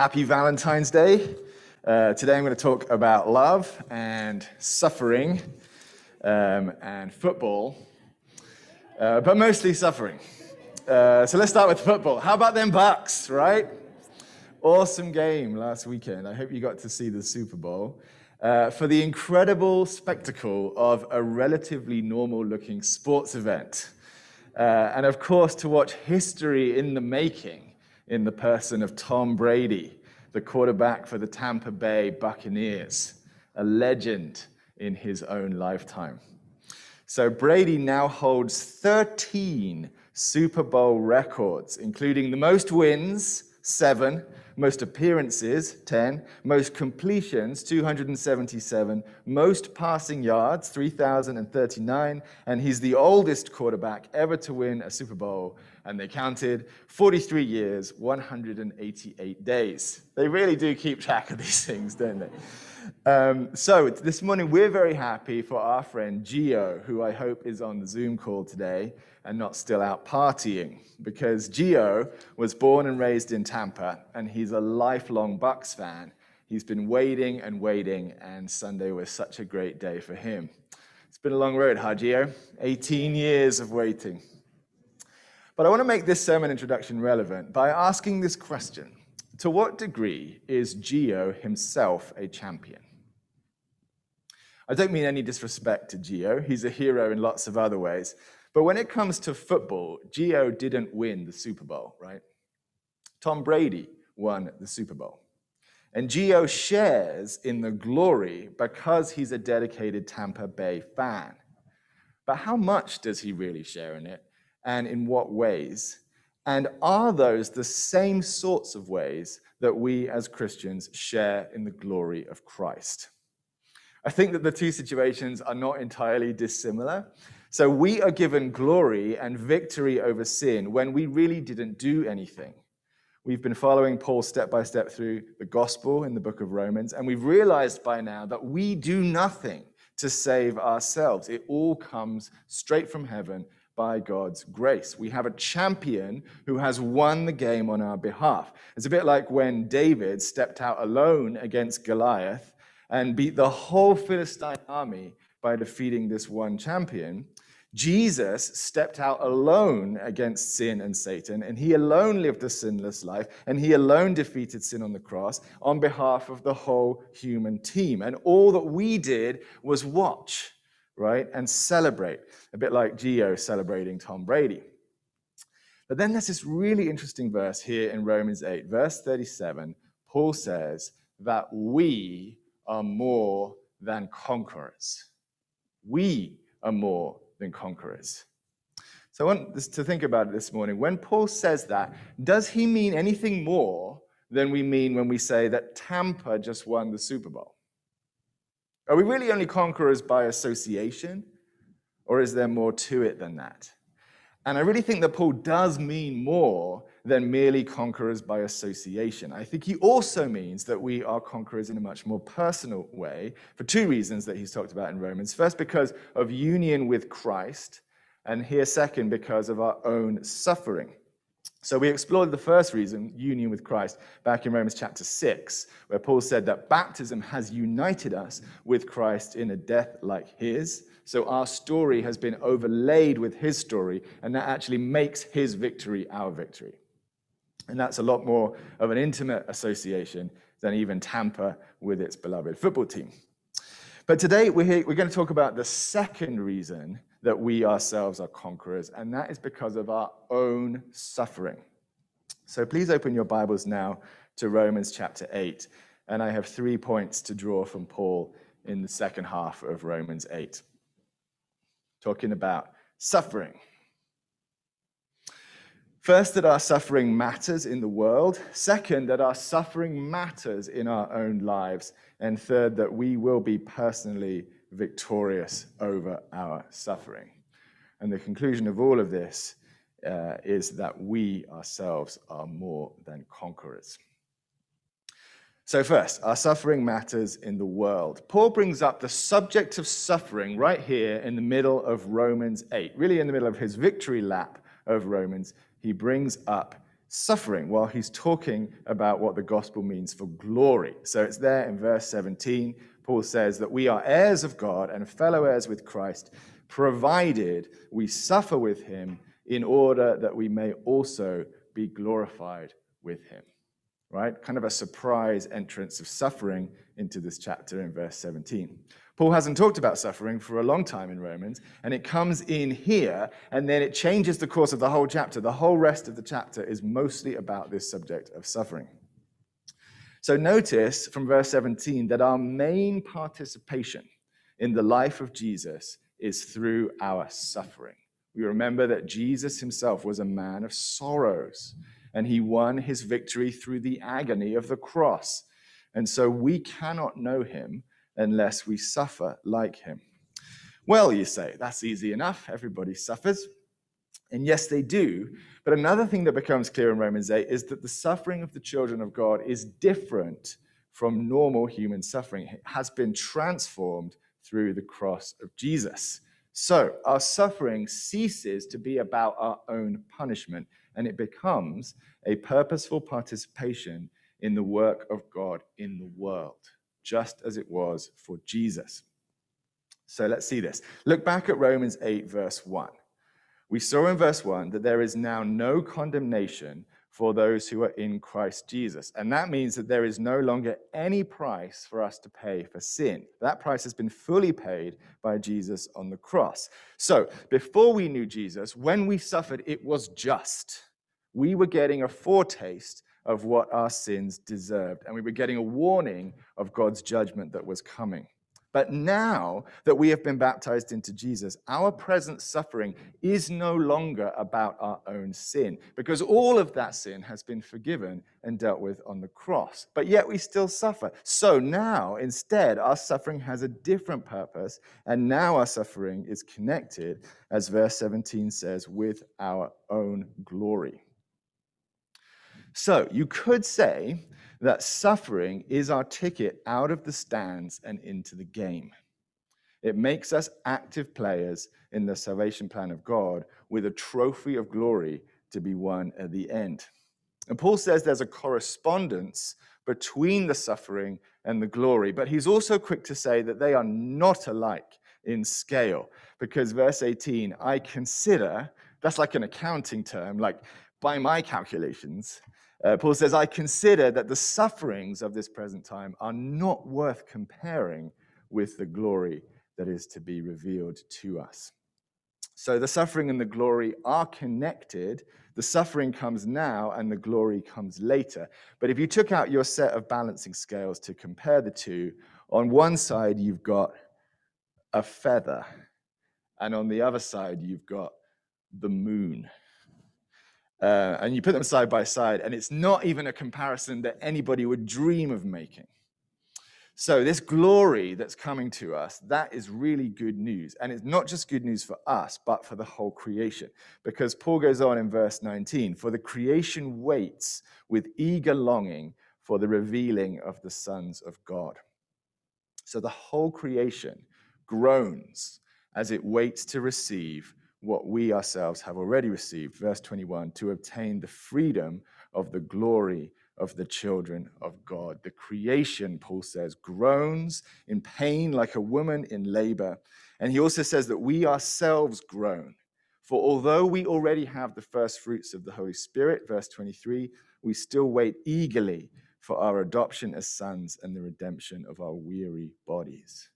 Happy Valentine's Day. Uh, today I'm going to talk about love and suffering um, and football, uh, but mostly suffering. Uh, so let's start with football. How about them Bucks, right? Awesome game last weekend. I hope you got to see the Super Bowl. Uh, for the incredible spectacle of a relatively normal looking sports event. Uh, and of course, to watch history in the making in the person of Tom Brady, the quarterback for the Tampa Bay Buccaneers, a legend in his own lifetime. So Brady now holds 13 Super Bowl records, including the most wins, seven, most appearances, 10, most completions, 277, most passing yards, 3,039, and he's the oldest quarterback ever to win a Super Bowl and they counted 43 years, 188 days. They really do keep track of these things, don't they? Um, so this morning, we're very happy for our friend Gio, who I hope is on the Zoom call today and not still out partying, because Gio was born and raised in Tampa, and he's a lifelong Bucks fan. He's been waiting and waiting, and Sunday was such a great day for him. It's been a long road, huh, Gio? 18 years of waiting. But I want to make this sermon introduction relevant by asking this question To what degree is Gio himself a champion? I don't mean any disrespect to Gio, he's a hero in lots of other ways. But when it comes to football, Gio didn't win the Super Bowl, right? Tom Brady won the Super Bowl. And Gio shares in the glory because he's a dedicated Tampa Bay fan. But how much does he really share in it? And in what ways? And are those the same sorts of ways that we as Christians share in the glory of Christ? I think that the two situations are not entirely dissimilar. So we are given glory and victory over sin when we really didn't do anything. We've been following Paul step by step through the gospel in the book of Romans, and we've realized by now that we do nothing to save ourselves. It all comes straight from heaven by God's grace. We have a champion who has won the game on our behalf. It's a bit like when David stepped out alone against Goliath and beat the whole Philistine army by defeating this one champion. Jesus stepped out alone against sin and Satan, and he alone lived a sinless life, and he alone defeated sin on the cross on behalf of the whole human team. And all that we did was watch right? And celebrate, a bit like Gio celebrating Tom Brady. But then there's this really interesting verse here in Romans 8, verse 37. Paul says that we are more than conquerors. We are more than conquerors. So I want to think about it this morning. When Paul says that, does he mean anything more than we mean when we say that Tampa just won the Super Bowl? Are we really only conquerors by association? Or is there more to it than that? And I really think that Paul does mean more than merely conquerors by association. I think he also means that we are conquerors in a much more personal way for two reasons that he's talked about in Romans. First, because of union with Christ, and here, second, because of our own suffering. So we explored the first reason, union with Christ, back in Romans chapter 6, where Paul said that baptism has united us with Christ in a death like his. So our story has been overlaid with his story, and that actually makes his victory our victory. And that's a lot more of an intimate association than even Tampa with its beloved football team. But today we're, here, we're going to talk about the second reason that we ourselves are conquerors, and that is because of our own suffering. So please open your Bibles now to Romans chapter 8. And I have three points to draw from Paul in the second half of Romans 8, talking about suffering. First, that our suffering matters in the world. Second, that our suffering matters in our own lives. And third, that we will be personally victorious over our suffering. And the conclusion of all of this uh, is that we ourselves are more than conquerors. So, first, our suffering matters in the world. Paul brings up the subject of suffering right here in the middle of Romans 8, really in the middle of his victory lap of Romans. He brings up suffering while he's talking about what the gospel means for glory. So it's there in verse 17. Paul says that we are heirs of God and fellow heirs with Christ, provided we suffer with him in order that we may also be glorified with him. Right? Kind of a surprise entrance of suffering into this chapter in verse 17. Paul hasn't talked about suffering for a long time in Romans, and it comes in here, and then it changes the course of the whole chapter. The whole rest of the chapter is mostly about this subject of suffering. So notice from verse 17 that our main participation in the life of Jesus is through our suffering. We remember that Jesus himself was a man of sorrows, and he won his victory through the agony of the cross. And so we cannot know him unless we suffer like him. Well, you say, that's easy enough. Everybody suffers. And yes, they do. But another thing that becomes clear in Romans 8 is that the suffering of the children of God is different from normal human suffering. It has been transformed through the cross of Jesus. So our suffering ceases to be about our own punishment and it becomes a purposeful participation in the work of God in the world just as it was for Jesus. So let's see this. Look back at Romans 8, verse 1. We saw in verse 1 that there is now no condemnation for those who are in Christ Jesus. And that means that there is no longer any price for us to pay for sin. That price has been fully paid by Jesus on the cross. So before we knew Jesus, when we suffered, it was just. We were getting a foretaste of what our sins deserved. And we were getting a warning of God's judgment that was coming. But now that we have been baptized into Jesus, our present suffering is no longer about our own sin, because all of that sin has been forgiven and dealt with on the cross. But yet we still suffer. So now, instead, our suffering has a different purpose, and now our suffering is connected, as verse 17 says, with our own glory. So you could say that suffering is our ticket out of the stands and into the game. It makes us active players in the salvation plan of God with a trophy of glory to be won at the end. And Paul says there's a correspondence between the suffering and the glory, but he's also quick to say that they are not alike in scale. Because verse 18, I consider, that's like an accounting term, like by my calculations, uh, Paul says, I consider that the sufferings of this present time are not worth comparing with the glory that is to be revealed to us. So the suffering and the glory are connected. The suffering comes now and the glory comes later. But if you took out your set of balancing scales to compare the two, on one side you've got a feather, and on the other side you've got the moon. Uh, and you put them side by side, and it's not even a comparison that anybody would dream of making. So, this glory that's coming to us, that is really good news. And it's not just good news for us, but for the whole creation. Because Paul goes on in verse 19 For the creation waits with eager longing for the revealing of the sons of God. So, the whole creation groans as it waits to receive what we ourselves have already received. Verse 21 to obtain the freedom of the glory of the children of God. The creation, Paul says, groans in pain like a woman in labor. And he also says that we ourselves groan. For although we already have the first fruits of the Holy Spirit, verse 23, we still wait eagerly for our adoption as sons and the redemption of our weary bodies.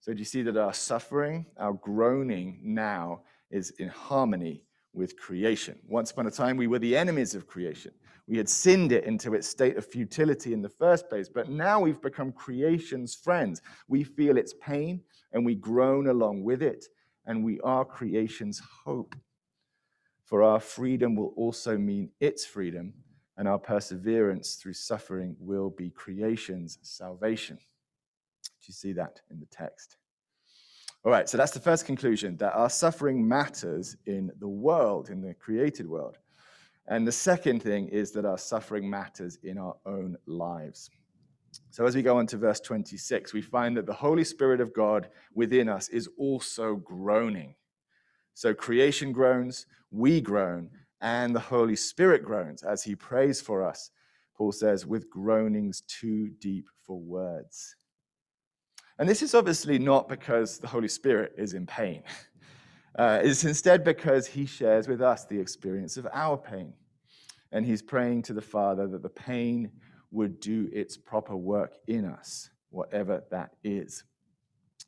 So, do you see that our suffering, our groaning now is in harmony with creation. Once upon a time, we were the enemies of creation. We had sinned it into its state of futility in the first place, but now we've become creation's friends. We feel its pain and we groan along with it, and we are creation's hope. For our freedom will also mean its freedom, and our perseverance through suffering will be creation's salvation. Do you see that in the text? All right, so that's the first conclusion that our suffering matters in the world, in the created world. And the second thing is that our suffering matters in our own lives. So as we go on to verse 26, we find that the Holy Spirit of God within us is also groaning. So creation groans, we groan, and the Holy Spirit groans as he prays for us. Paul says, with groanings too deep for words. And this is obviously not because the Holy Spirit is in pain. Uh, it's instead because he shares with us the experience of our pain. And he's praying to the Father that the pain would do its proper work in us, whatever that is.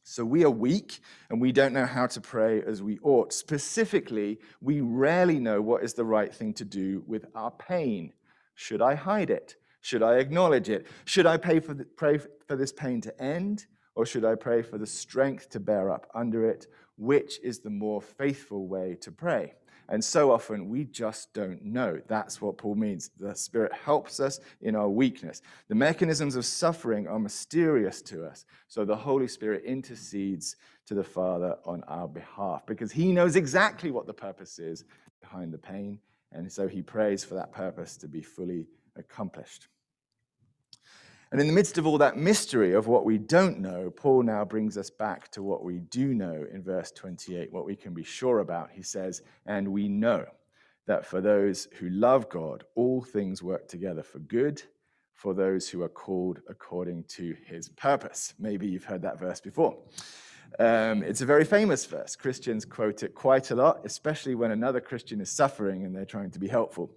So we are weak and we don't know how to pray as we ought. Specifically, we rarely know what is the right thing to do with our pain. Should I hide it? Should I acknowledge it? Should I pray for, the, pray for this pain to end? Or should I pray for the strength to bear up under it? Which is the more faithful way to pray? And so often we just don't know. That's what Paul means. The Spirit helps us in our weakness. The mechanisms of suffering are mysterious to us. So the Holy Spirit intercedes to the Father on our behalf because he knows exactly what the purpose is behind the pain. And so he prays for that purpose to be fully accomplished. And in the midst of all that mystery of what we don't know, Paul now brings us back to what we do know in verse 28, what we can be sure about. He says, And we know that for those who love God, all things work together for good, for those who are called according to his purpose. Maybe you've heard that verse before. Um, it's a very famous verse. Christians quote it quite a lot, especially when another Christian is suffering and they're trying to be helpful.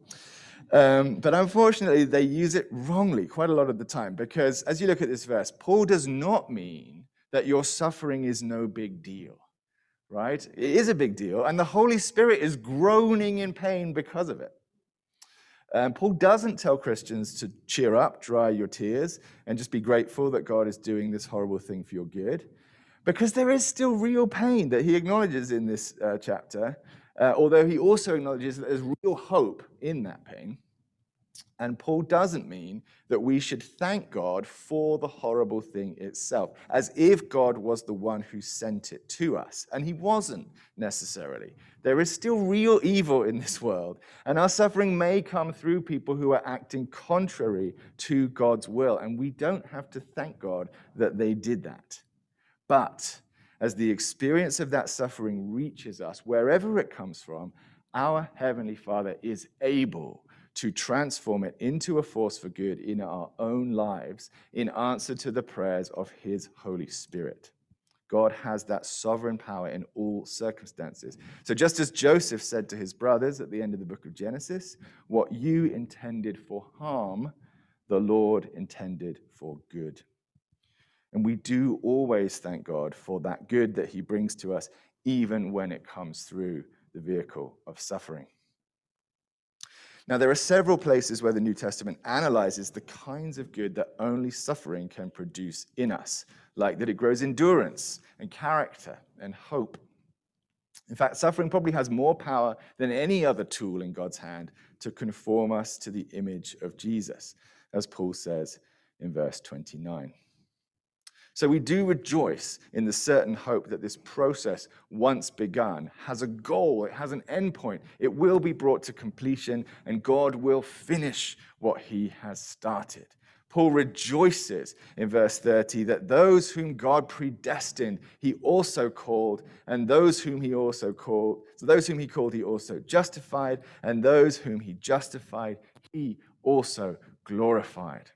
Um, but unfortunately, they use it wrongly quite a lot of the time because as you look at this verse, Paul does not mean that your suffering is no big deal, right? It is a big deal, and the Holy Spirit is groaning in pain because of it. Um, Paul doesn't tell Christians to cheer up, dry your tears, and just be grateful that God is doing this horrible thing for your good, because there is still real pain that he acknowledges in this uh, chapter, uh, although he also acknowledges that there's real hope in that pain. And Paul doesn't mean that we should thank God for the horrible thing itself, as if God was the one who sent it to us. And he wasn't necessarily. There is still real evil in this world, and our suffering may come through people who are acting contrary to God's will. And we don't have to thank God that they did that. But as the experience of that suffering reaches us, wherever it comes from, our Heavenly Father is able to transform it into a force for good in our own lives in answer to the prayers of His Holy Spirit. God has that sovereign power in all circumstances. So, just as Joseph said to his brothers at the end of the book of Genesis, what you intended for harm, the Lord intended for good. And we do always thank God for that good that He brings to us, even when it comes through the vehicle of suffering. Now, there are several places where the New Testament analyzes the kinds of good that only suffering can produce in us, like that it grows endurance and character and hope. In fact, suffering probably has more power than any other tool in God's hand to conform us to the image of Jesus, as Paul says in verse 29. So we do rejoice in the certain hope that this process, once begun, has a goal, it has an endpoint. It will be brought to completion, and God will finish what he has started. Paul rejoices in verse 30 that those whom God predestined, he also called, and those whom he also called, so those whom he called, he also justified, and those whom he justified, he also glorified.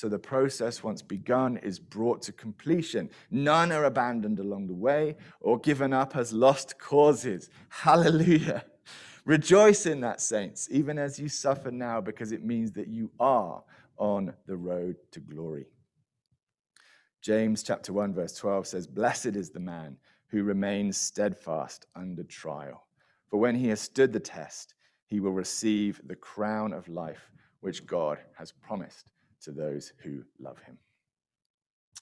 So the process, once begun, is brought to completion. None are abandoned along the way or given up as lost causes. Hallelujah. Rejoice in that, saints, even as you suffer now, because it means that you are on the road to glory. James chapter 1, verse 12 says, Blessed is the man who remains steadfast under trial. For when he has stood the test, he will receive the crown of life which God has promised to those who love him.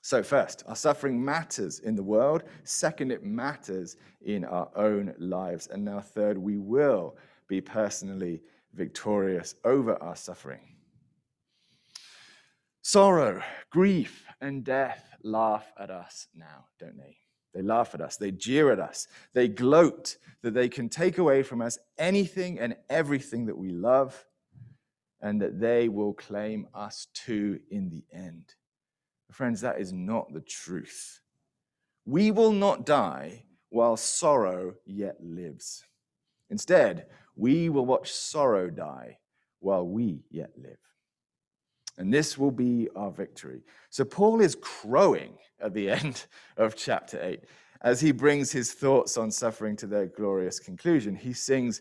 So, first, our suffering matters in the world. Second, it matters in our own lives. And now, third, we will be personally victorious over our suffering. Sorrow, grief, and death laugh at us now, don't they? They laugh at us, they jeer at us, they gloat that they can take away from us anything and everything that we love and that they will claim us too in the end. Friends, that is not the truth. We will not die while sorrow yet lives. Instead, we will watch sorrow die while we yet live. And this will be our victory. So Paul is crowing at the end of chapter 8 as he brings his thoughts on suffering to their glorious conclusion. He sings,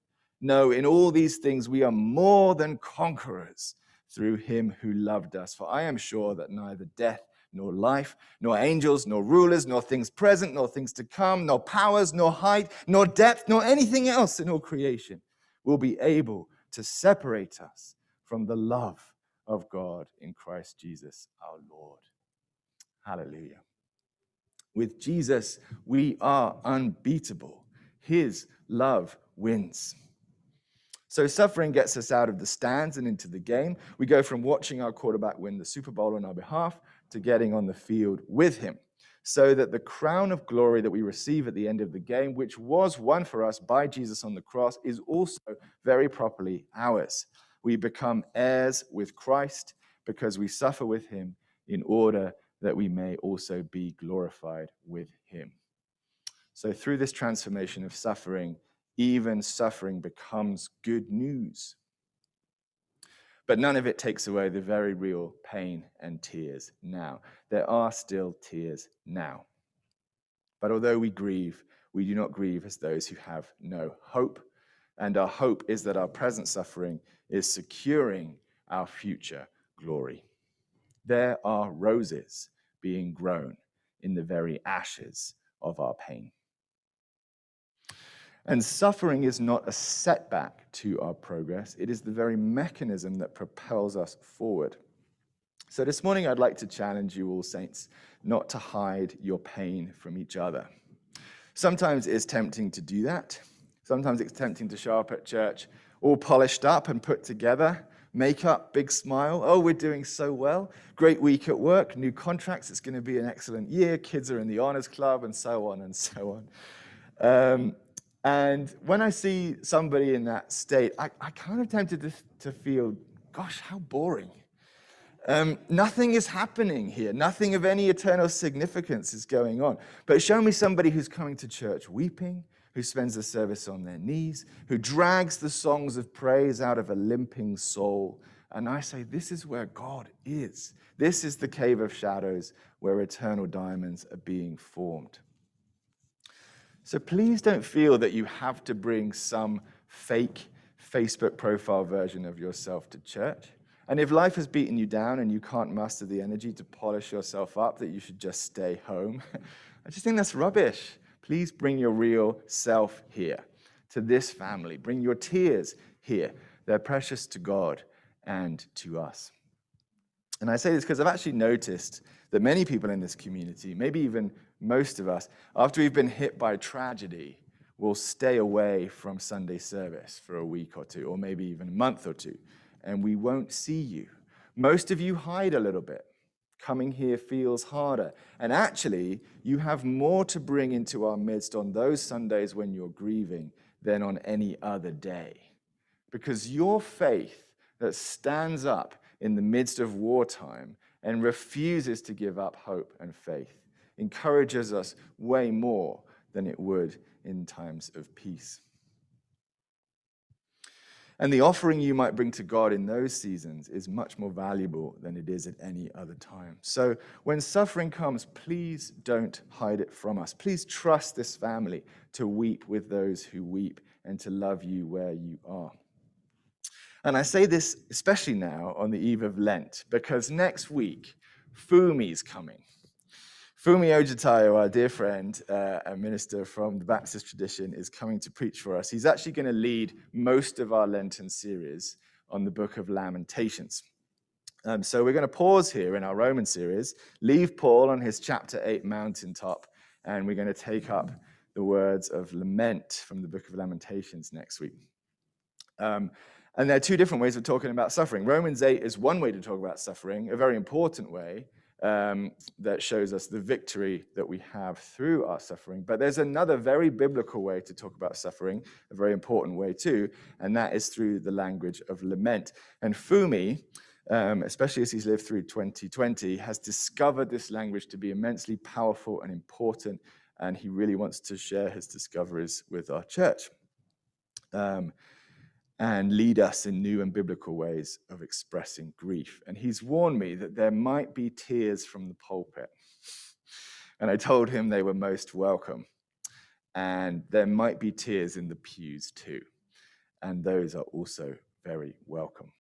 No, in all these things we are more than conquerors through him who loved us. For I am sure that neither death, nor life, nor angels, nor rulers, nor things present, nor things to come, nor powers, nor height, nor depth, nor anything else in all creation will be able to separate us from the love of God in Christ Jesus our Lord. Hallelujah. With Jesus, we are unbeatable. His love wins. So suffering gets us out of the stands and into the game. We go from watching our quarterback win the Super Bowl on our behalf to getting on the field with him. So that the crown of glory that we receive at the end of the game, which was won for us by Jesus on the cross, is also very properly ours. We become heirs with Christ because we suffer with him in order that we may also be glorified with him. So, through this transformation of suffering, even suffering becomes good news. But none of it takes away the very real pain and tears now. There are still tears now. But although we grieve, we do not grieve as those who have no hope. And our hope is that our present suffering is securing our future glory. There are roses being grown in the very ashes of our pain. And suffering is not a setback to our progress, it is the very mechanism that propels us forward. So, this morning, I'd like to challenge you all, saints, not to hide your pain from each other. Sometimes it's tempting to do that. Sometimes it's tempting to show up at church all polished up and put together, makeup, big smile. Oh, we're doing so well. Great week at work, new contracts. It's going to be an excellent year. Kids are in the honors club, and so on and so on. Um, and when I see somebody in that state, I, I kind of tempted to, to feel, gosh, how boring. Um, nothing is happening here. Nothing of any eternal significance is going on. But show me somebody who's coming to church weeping, who spends the service on their knees, who drags the songs of praise out of a limping soul. And I say, this is where God is. This is the cave of shadows where eternal diamonds are being formed. So please don't feel that you have to bring some fake Facebook profile version of yourself to church. And if life has beaten you down and you can't muster the energy to polish yourself up, that you should just stay home, I just think that's rubbish. Please bring your real self here to this family. Bring your tears here. They're precious to God and to us. And I say this because I've actually noticed that many people in this community, maybe even most of us, after we've been hit by tragedy, will stay away from Sunday service for a week or two, or maybe even a month or two, and we won't see you. Most of you hide a little bit. Coming here feels harder. And actually, you have more to bring into our midst on those Sundays when you're grieving than on any other day. Because your faith that stands up in the midst of wartime and refuses to give up hope and faith encourages us way more than it would in times of peace. And the offering you might bring to God in those seasons is much more valuable than it is at any other time. So when suffering comes, please don't hide it from us. Please trust this family to weep with those who weep and to love you where you are. And I say this especially now on the eve of Lent, because next week Fumi's coming. Fumi Ojitayo, our dear friend, uh, a minister from the Baptist tradition, is coming to preach for us. He's actually going to lead most of our Lenten series on the book of Lamentations. Um, so we're going to pause here in our Roman series, leave Paul on his chapter 8 mountaintop, and we're going to take up the words of lament from the book of Lamentations next week. Um, and there are two different ways of talking about suffering. Romans 8 is one way to talk about suffering, a very important way um, that shows us the victory that we have through our suffering. But there's another very biblical way to talk about suffering, a very important way too, and that is through the language of lament. And Fumi, um, especially as he's lived through 2020, has discovered this language to be immensely powerful and important, and he really wants to share his discoveries with our church. Um, and lead us in new and biblical ways of expressing grief. And he's warned me that there might be tears from the pulpit. And I told him they were most welcome. And there might be tears in the pews too. And those are also very welcome.